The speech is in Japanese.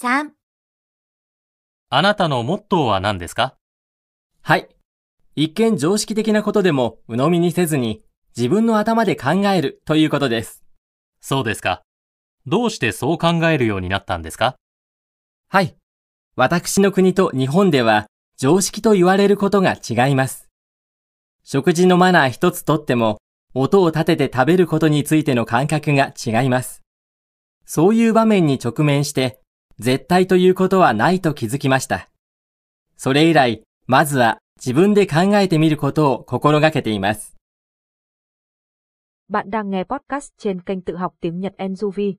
3、あなたのモットーは何ですか？はい。一見常識的なことでも鵜呑みにせずに自分の頭で考えるということです。そうですか。どうしてそう考えるようになったんですか？はい。私の国と日本では常識と言われることが違います。食事のマナー一つとっても音を立てて食べることについての感覚が違います。そういう場面に直面して絶対ということはないと気づきました。それ以来、まずは自分で考えてみることを心がけています。Bạn đang nghe podcast trên kênh tự học tiếng Nhật Enzuvi.